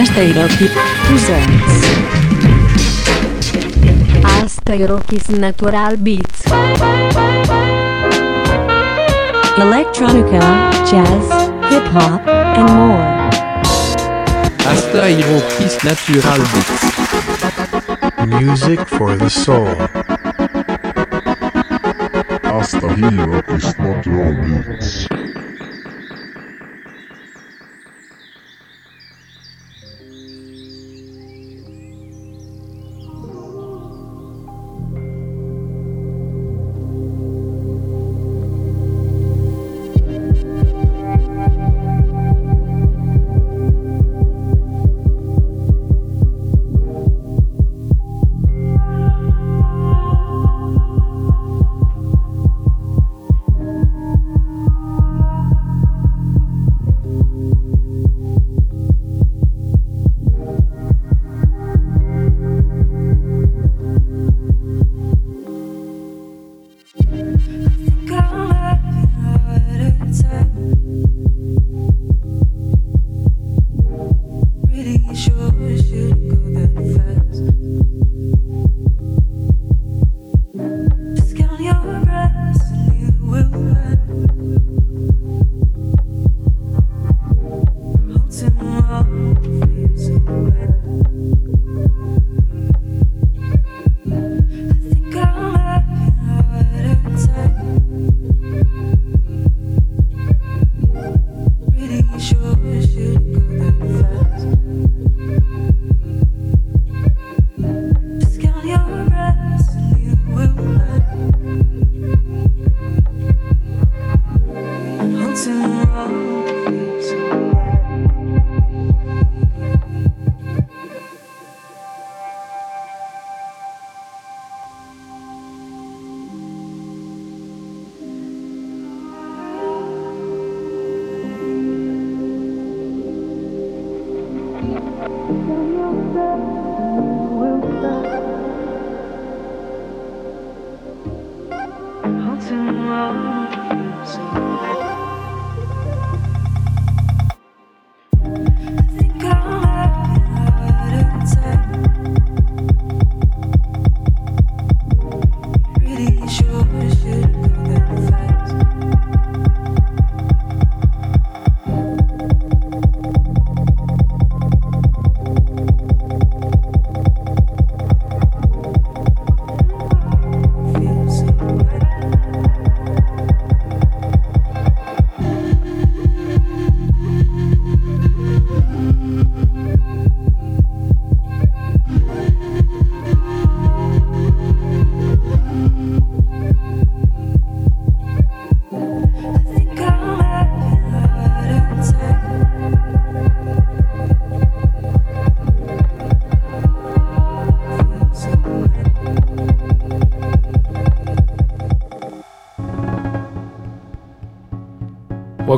Asta Hiroki presents Asta Hiroki's Natural Beats Electronica, Jazz, Hip Hop, and more. Asta Hiroki's Natural Beats. Music for the soul. Hasta Hero natural beats.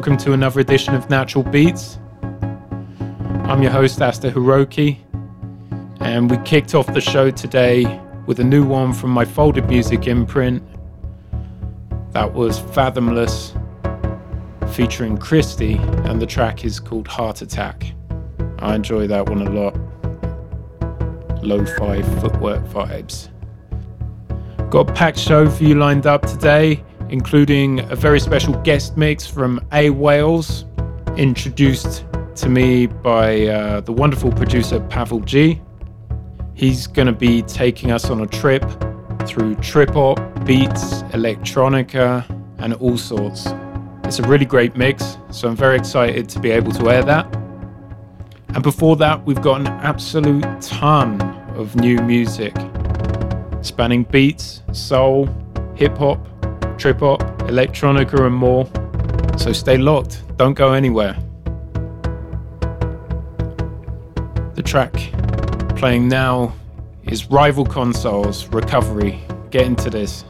Welcome to another edition of Natural Beats. I'm your host, Asta Hiroki, and we kicked off the show today with a new one from my folded music imprint. That was Fathomless featuring Christy, and the track is called Heart Attack. I enjoy that one a lot. Lo fi footwork vibes. Got a packed show for you lined up today including a very special guest mix from A Wales, introduced to me by uh, the wonderful producer Pavel G. He's going to be taking us on a trip through trip hop, beats, electronica, and all sorts. It's a really great mix, so I'm very excited to be able to air that. And before that, we've got an absolute ton of new music spanning beats, soul, hip hop, trip hop, electronica, and more. So stay locked, don't go anywhere. The track playing now is Rival Consoles Recovery. Get into this.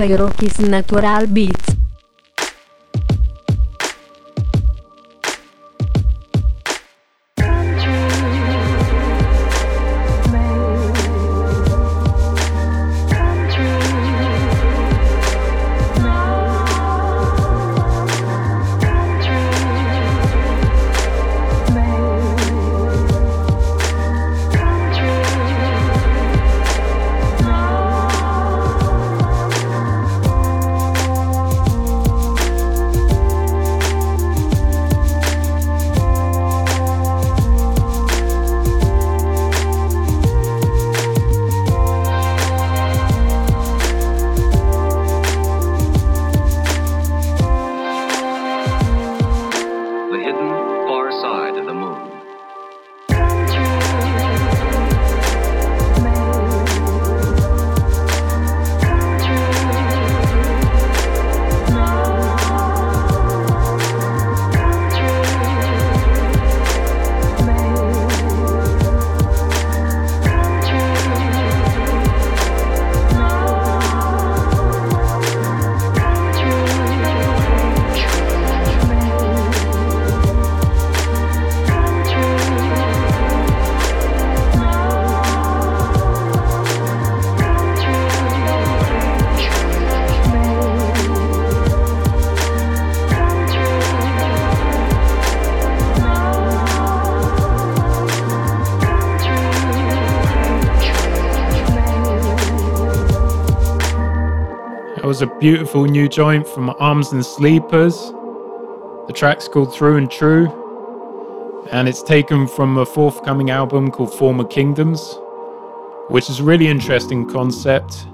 Asta Hiroki's Natural Beats. Was a beautiful new joint from Arms and Sleepers. The track's called Through and True, and it's taken from a forthcoming album called Former Kingdoms, which is a really interesting concept.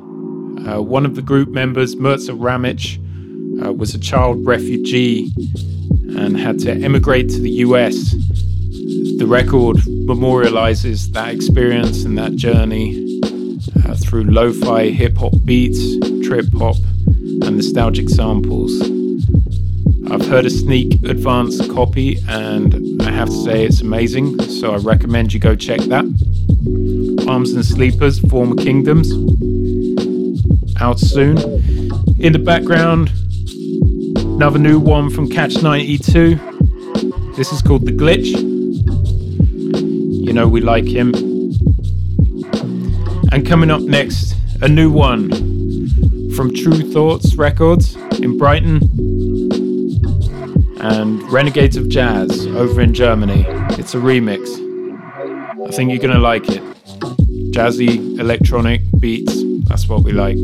Uh, one of the group members, Mirza Ramic, uh, was a child refugee and had to emigrate to the US. The record memorializes that experience and that journey uh, through lo fi hip hop beats, trip hop, and nostalgic samples. I've heard a sneak advance copy and I have to say it's amazing, so I recommend you go check that. Arms and Sleepers, Former Kingdoms, out soon. In the background, another new one from Catch 92. This is called The Glitch. You know, we like him. And coming up next, a new one from Tru Thoughts Records in Brighton and Renegades of Jazz over in Germany. It's a remix. I think you're gonna like it. Jazzy, electronic beats, that's what we like.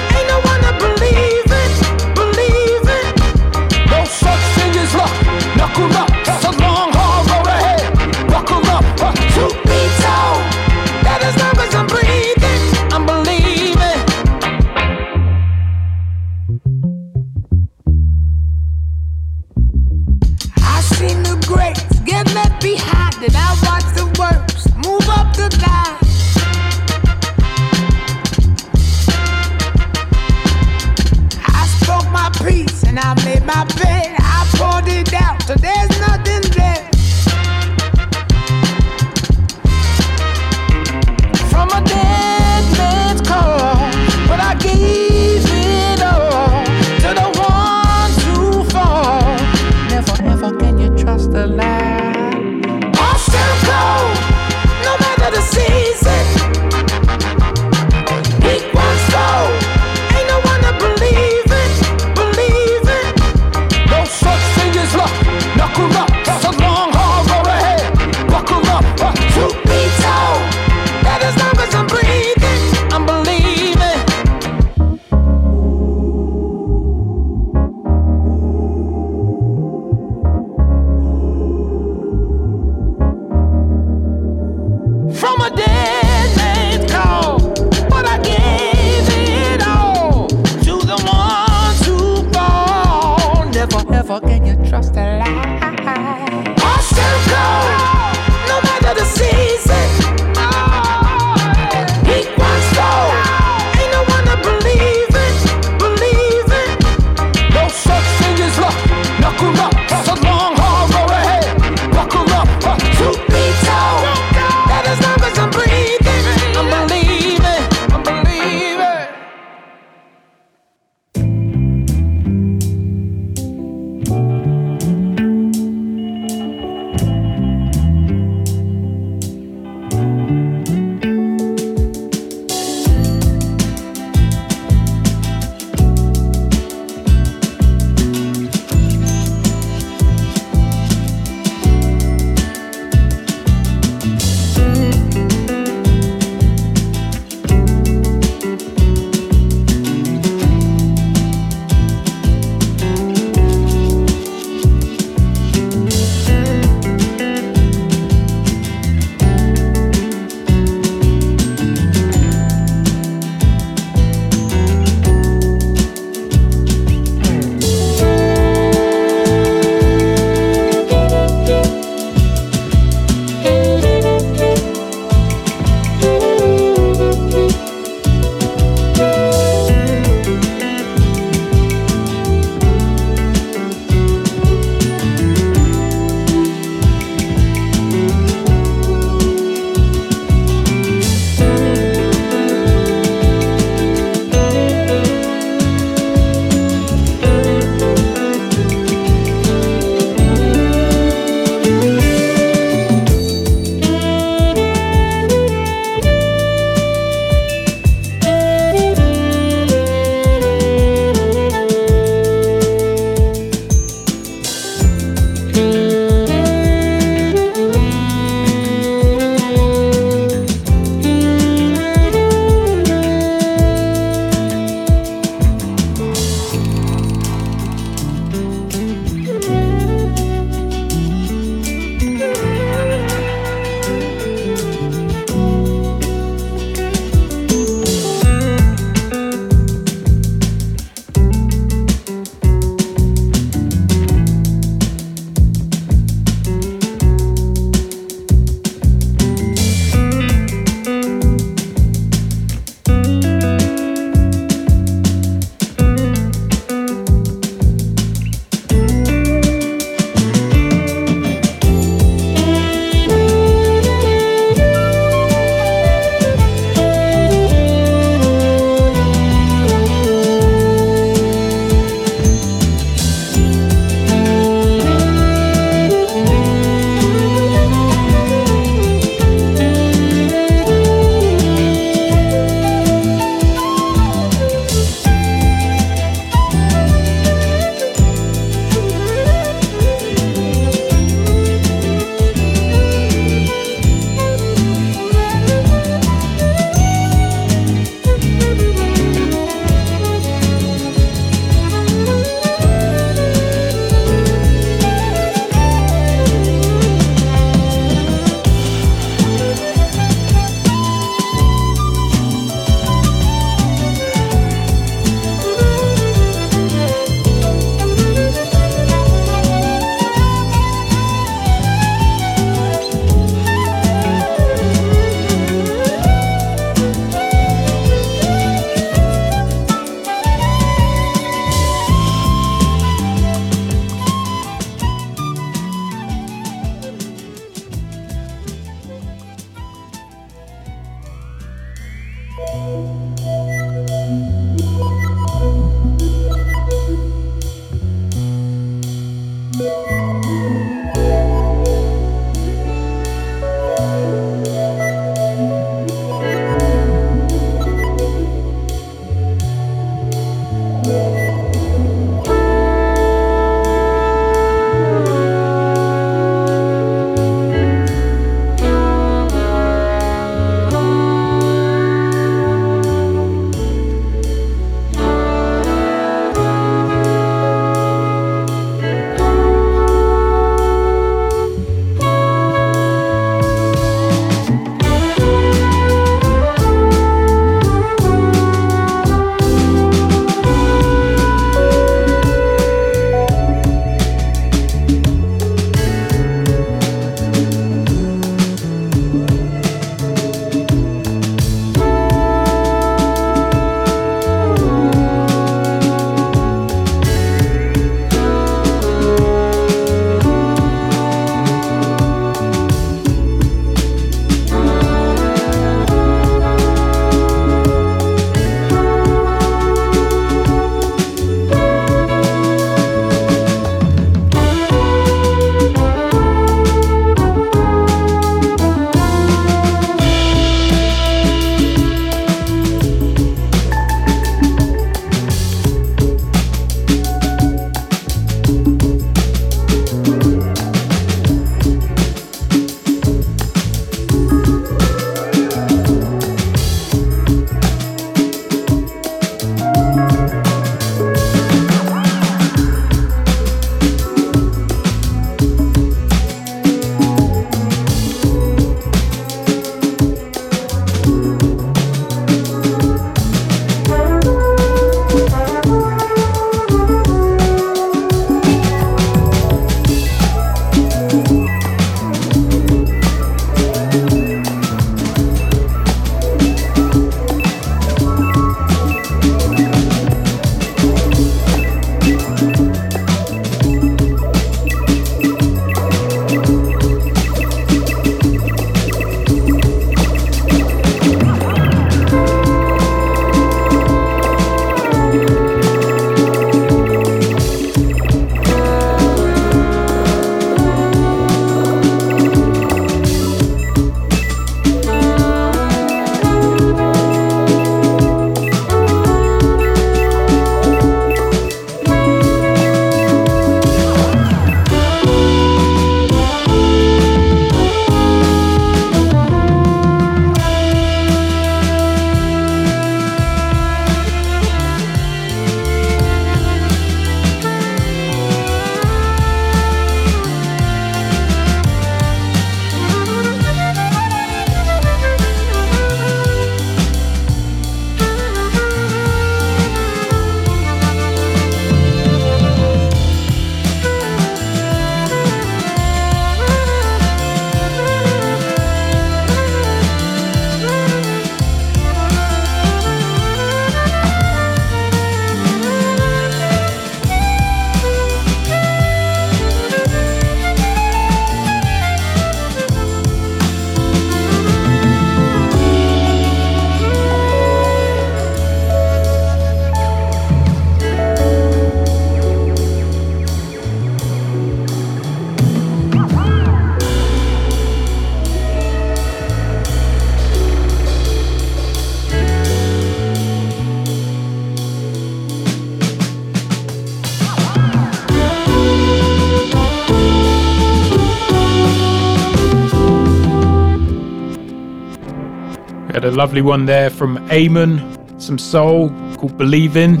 Had a lovely one there from Eamon, some soul called Believe In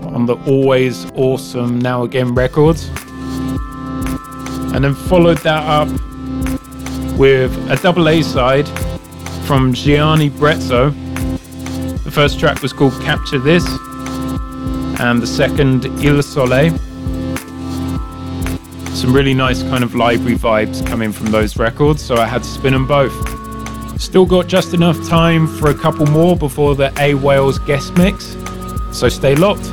on the Always Awesome Now Again records. And then followed that up with a double A side from Gianni Brezzo. The first track was called Capture This, and the second Il Sole. Some really nice kind of library vibes coming from those records, so I had to spin them both. Still got just enough time for a couple more before the A Wales guest mix, so stay locked.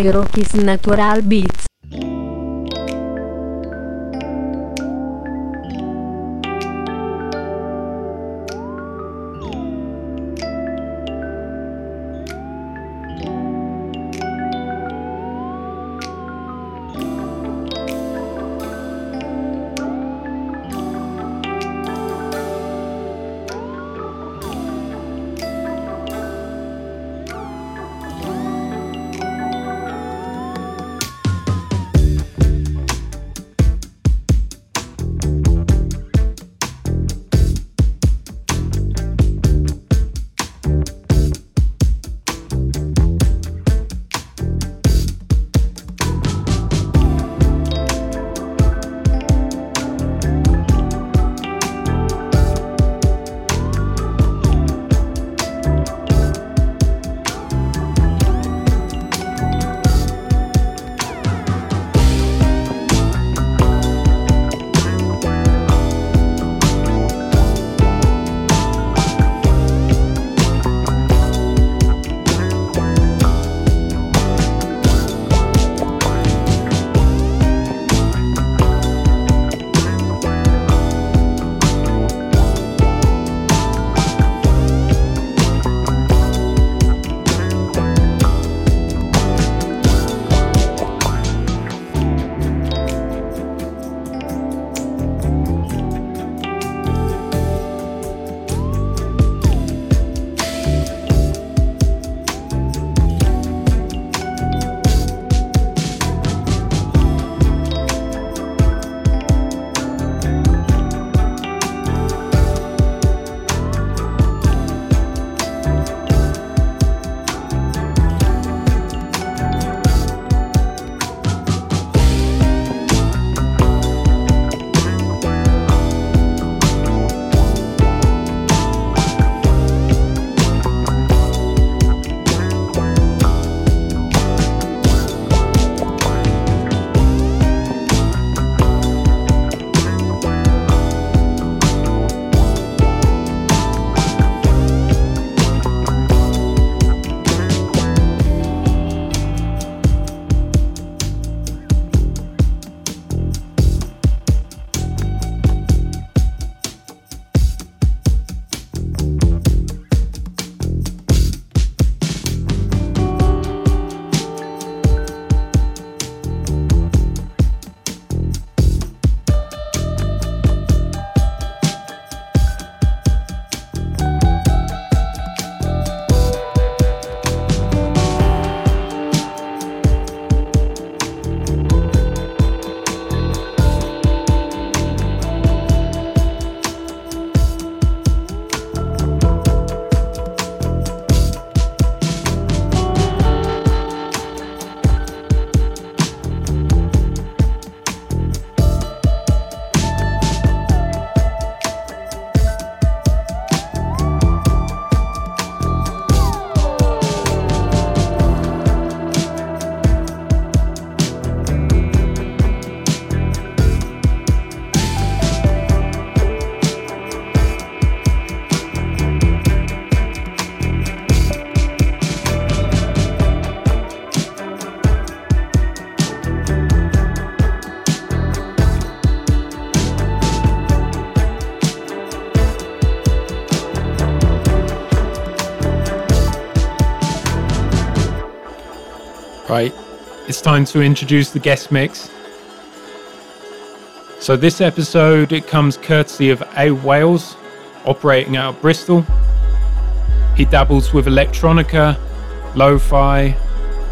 I Rockies Natural Beats. Time to introduce the guest mix. So this episode it comes courtesy of A Wales, operating out of Bristol. He dabbles with electronica, lo-fi,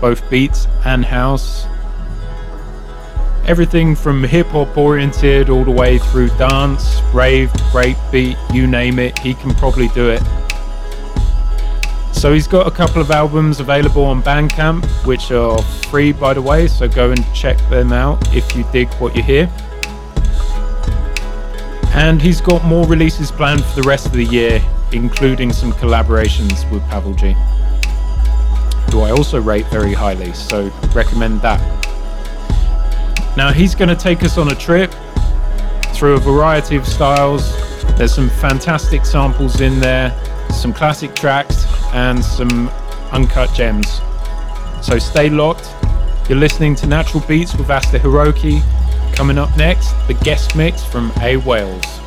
both beats and house. Everything from hip hop oriented all the way through dance, rave, breakbeat, you name it, he can probably do it. So he's got a couple of albums available on Bandcamp, which are free by the way, so go and check them out if you dig what you hear. And he's got more releases planned for the rest of the year, including some collaborations with Pavel G, who I also rate very highly, so recommend that. Now he's going to take us on a trip through a variety of styles. There's some fantastic samples in there, some classic tracks, and some uncut gems. So stay locked You're listening to Natural Beats with Asta Hiroki. Coming up next, the guest mix from A Wales.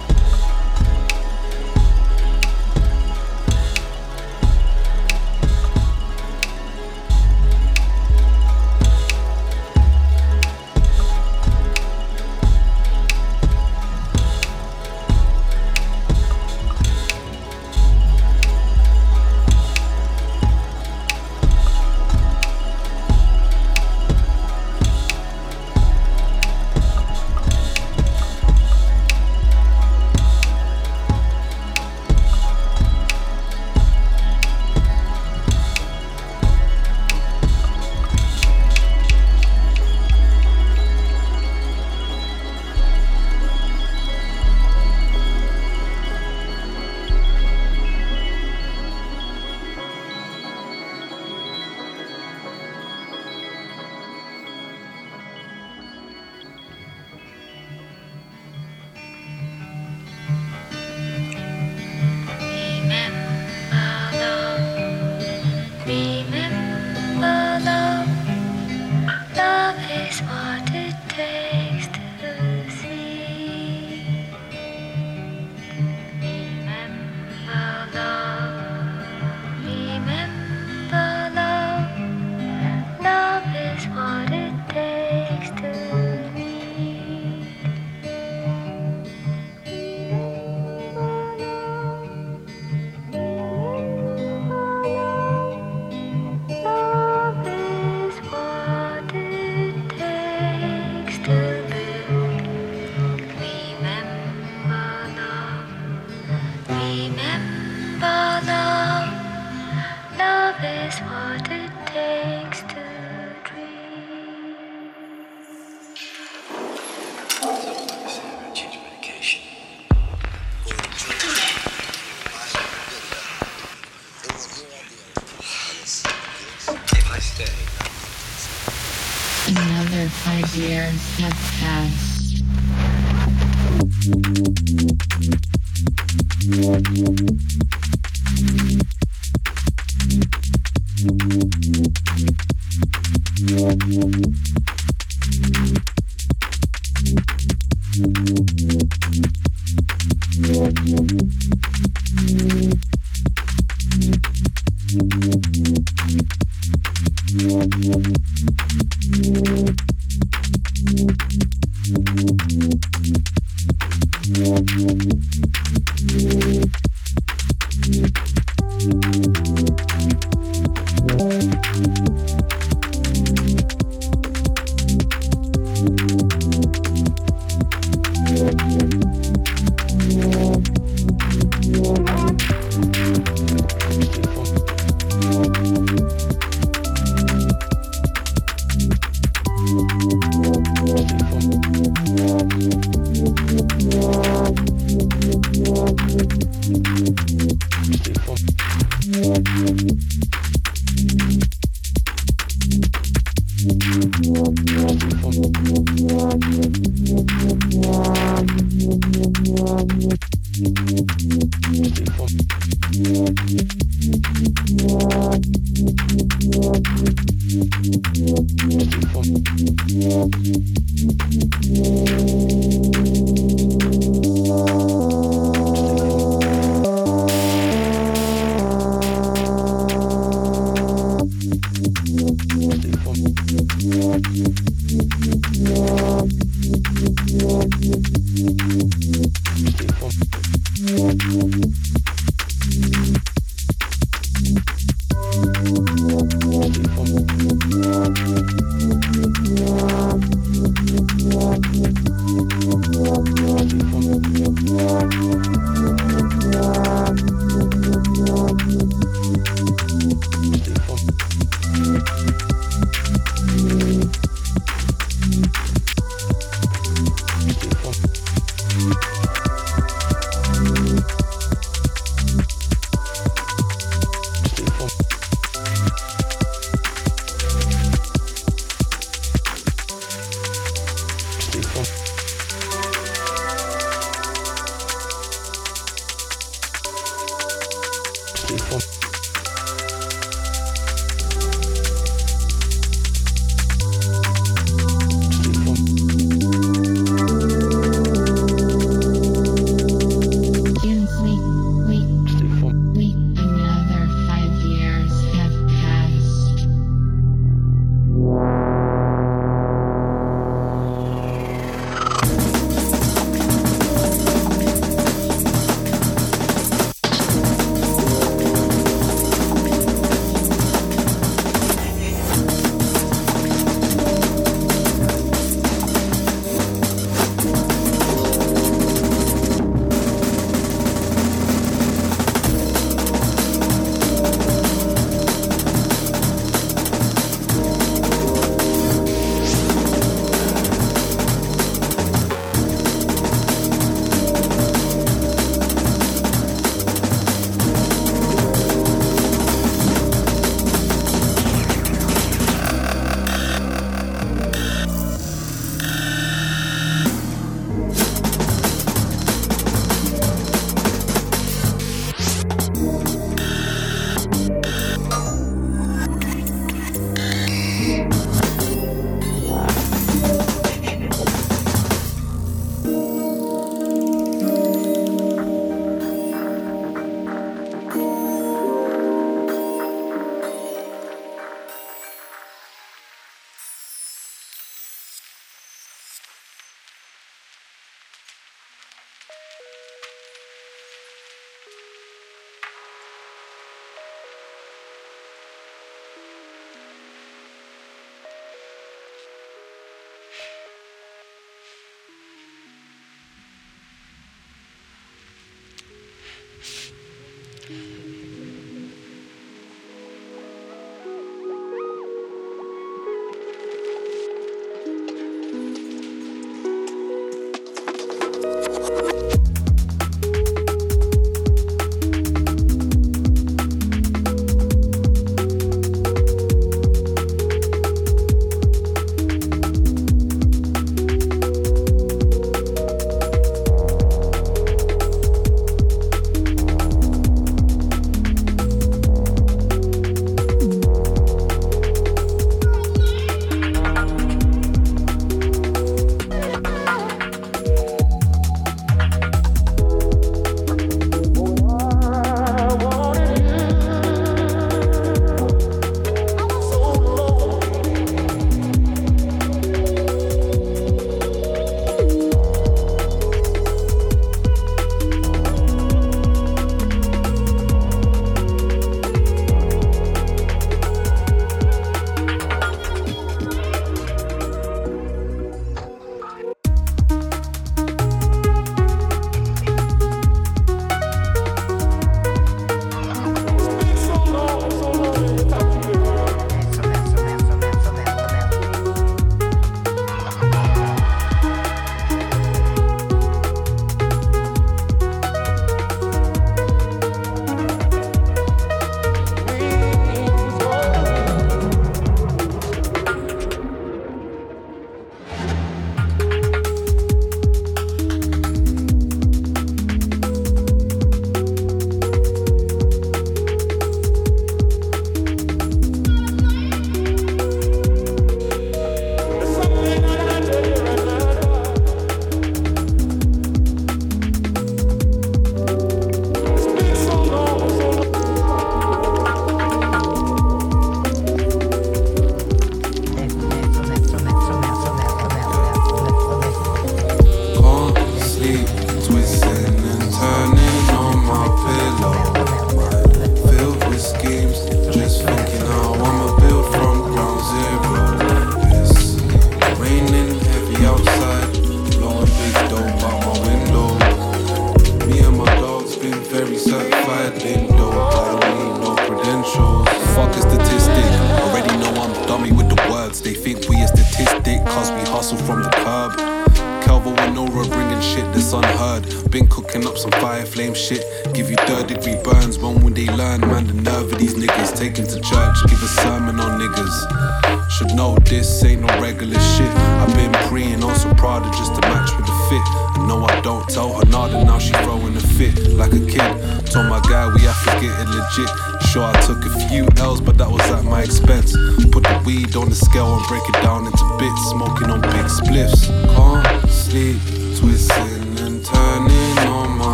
ain't no regular shit. I've been preying on some Prada just to match with the fit. And no, I don't tell her nada. now she throwing a fit like a kid. Told my guy we have to get it legit. Sure, I took a few L's, but that was at my expense. Put the weed on the scale and break it down into bits. Smoking on big spliffs. Can't sleep.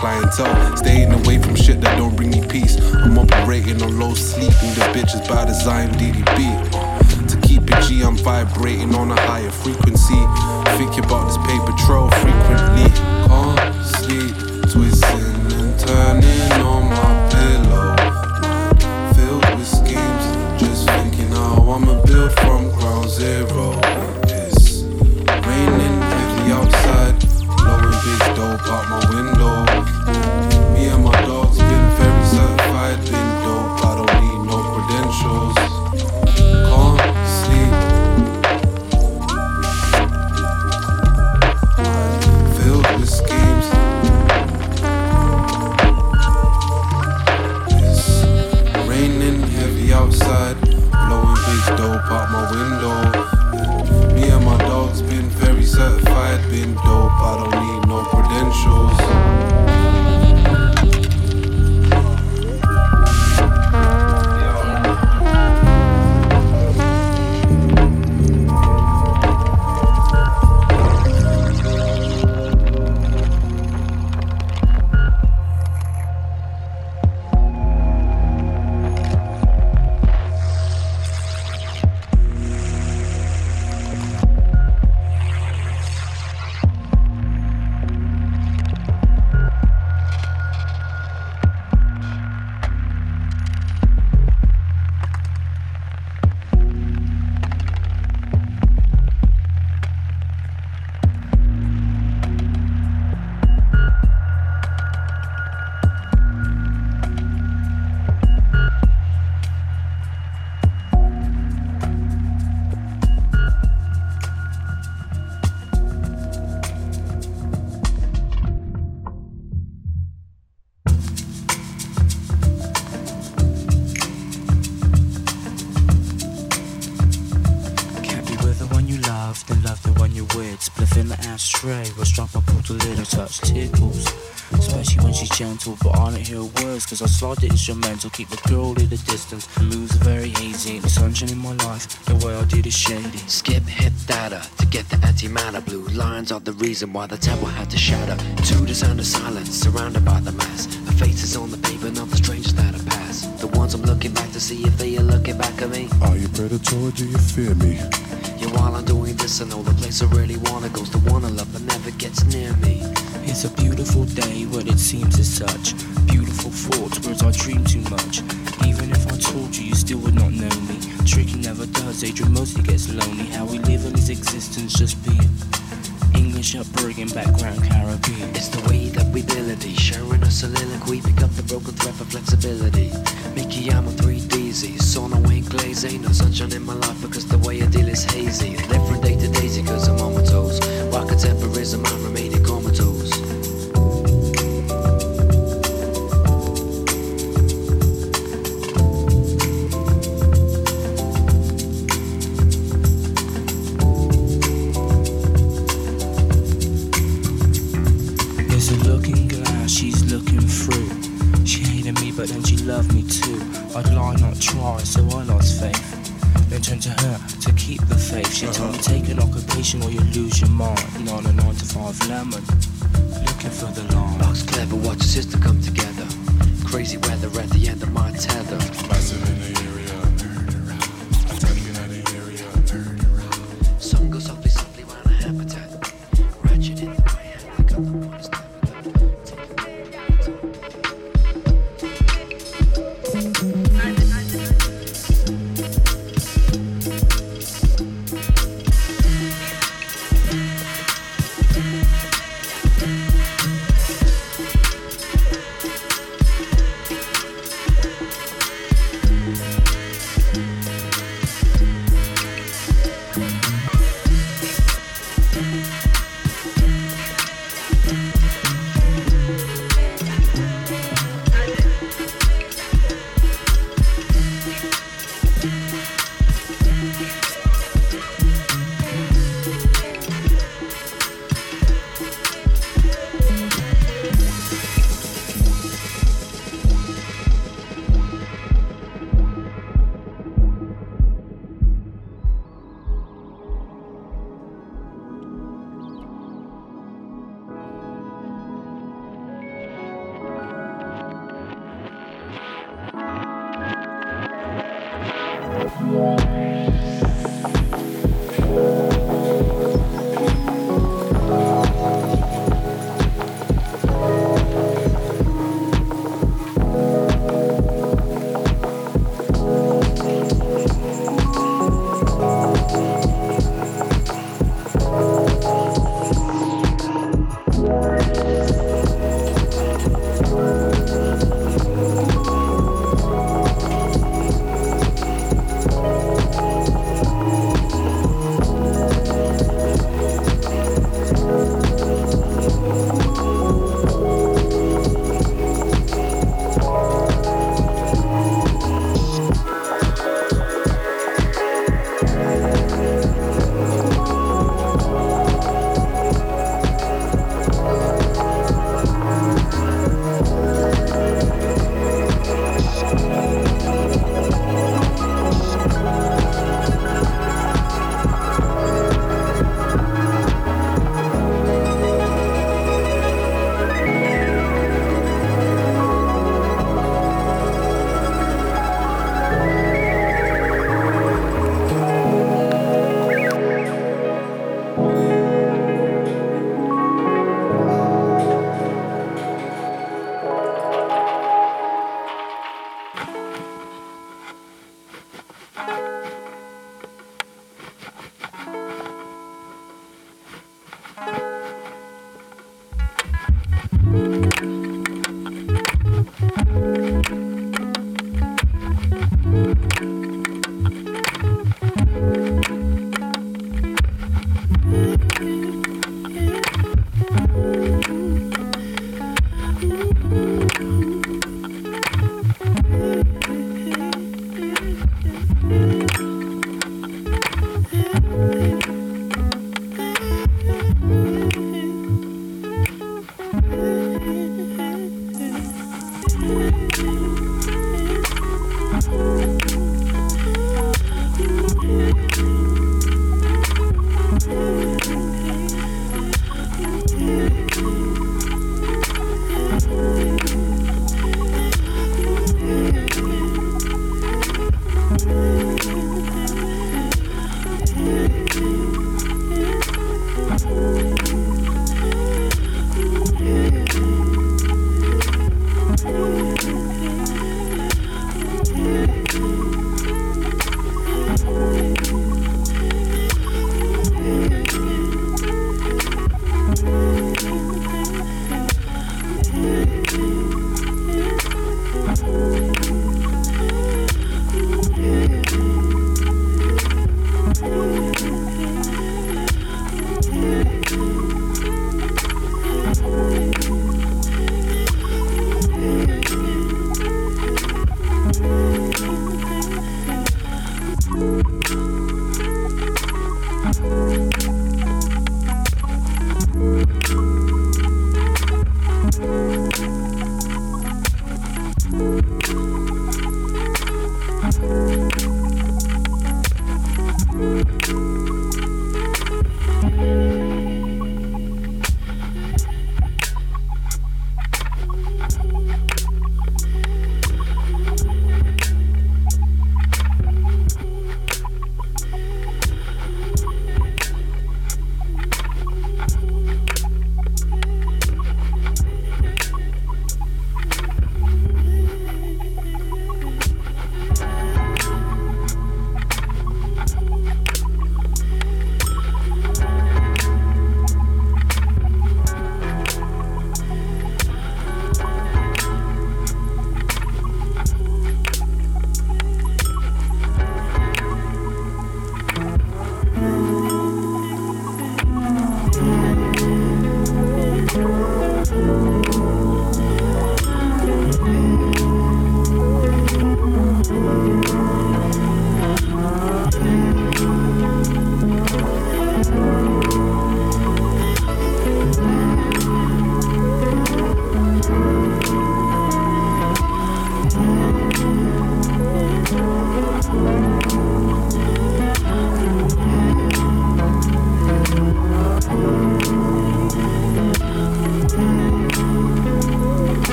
clientele. Staying away from shit that don't bring me peace. I'm operating on low sleep, and the bitches by design love the one you're with. Spliff in the ashtray. Was drop I pulled a little touch tickles. Especially when she's gentle, but I don't hear words. Cause I slide the instrumental, keep the girl at a distance. Moves are very hazy, the sunshine in my life. The way I did is shady. Skip hit data to get the antimatter. Blue lines are the reason why the temple had to shatter. To the sound of silence, surrounded by the mass. The faces on the pavement of the strangers that I pass The ones I'm looking back to see if they are looking back at me. Are you predator? Or do you fear me? While I'm doing this I know the place I really wanna goes the one I love but never gets near me. It's a beautiful day, but it seems as such. Beautiful thoughts, words I dream too much. Even if I told you, you still would not know me. Tricky never does, Adrian mostly gets lonely. How we live in his existence just being English upbringing, background Caribbean. It's the way that we ability Sharing a soliloquy, pick up the broken thread for flexibility. Mickey, I'm a 3DZ Sauna ain't glaze, ain't no sunshine in my life Because the way I deal is hazy. Live from day to daisy cause I'm on my toes. While contemporism, I'm remaining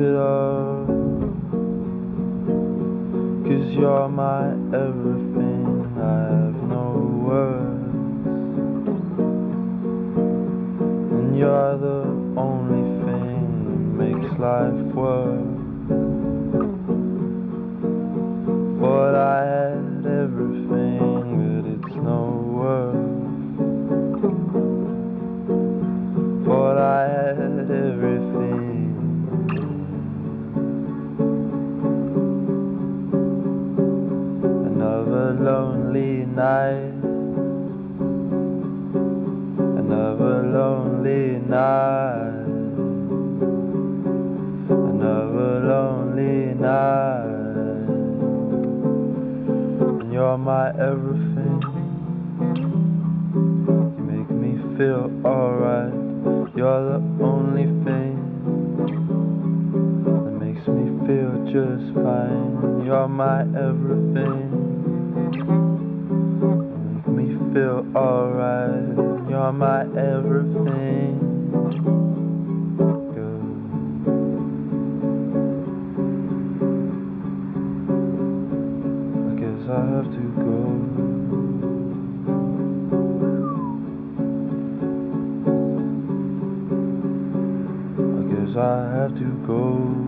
it all. Cause you're my lonely night. Another lonely night. Another lonely night. And you're my everything. You make me feel alright. You're the only thing that makes me feel just fine. You're my everything. Feel alright. You're my everything. Good. I guess I have to go. I guess I have to go.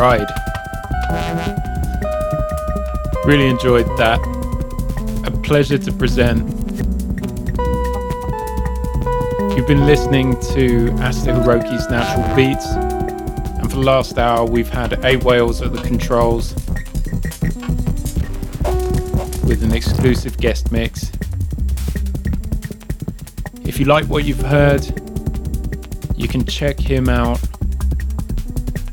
Ride. Really enjoyed that. A pleasure to present. You've been listening to Asta Hiroki's Natural Beats, and for the last hour, we've had A Wales at the controls with an exclusive guest mix. If you like what you've heard, you can check him out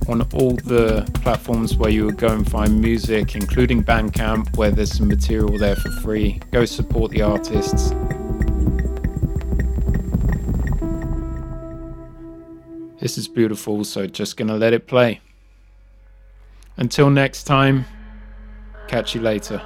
on all the platforms where you would go and find music, including Bandcamp, where there's some material there for free. Go support the artists. This is beautiful, so just gonna let it play. Until next time, catch you later.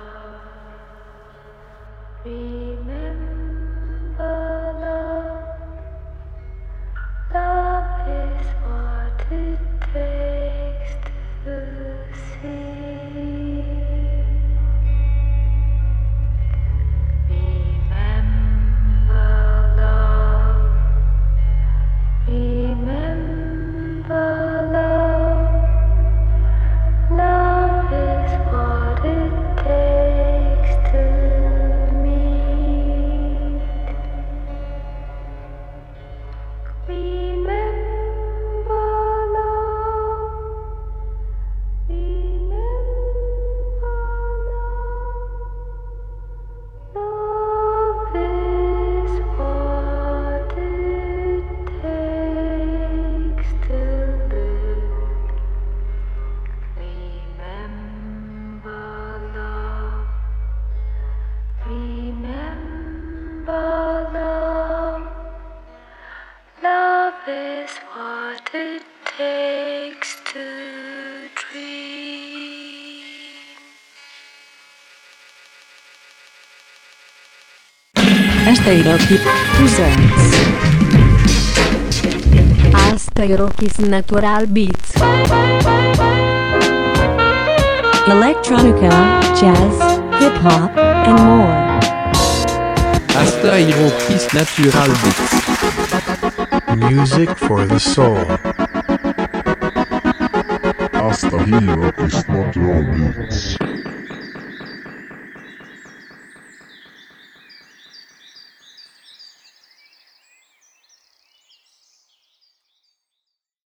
Asta Hiroki presents Asta Hiroki's Natural Beats Electronica, jazz, hip hop, and more. Asta Hiroki's Natural Beats. Music for the soul. Asta Hiroki's Natural Beats.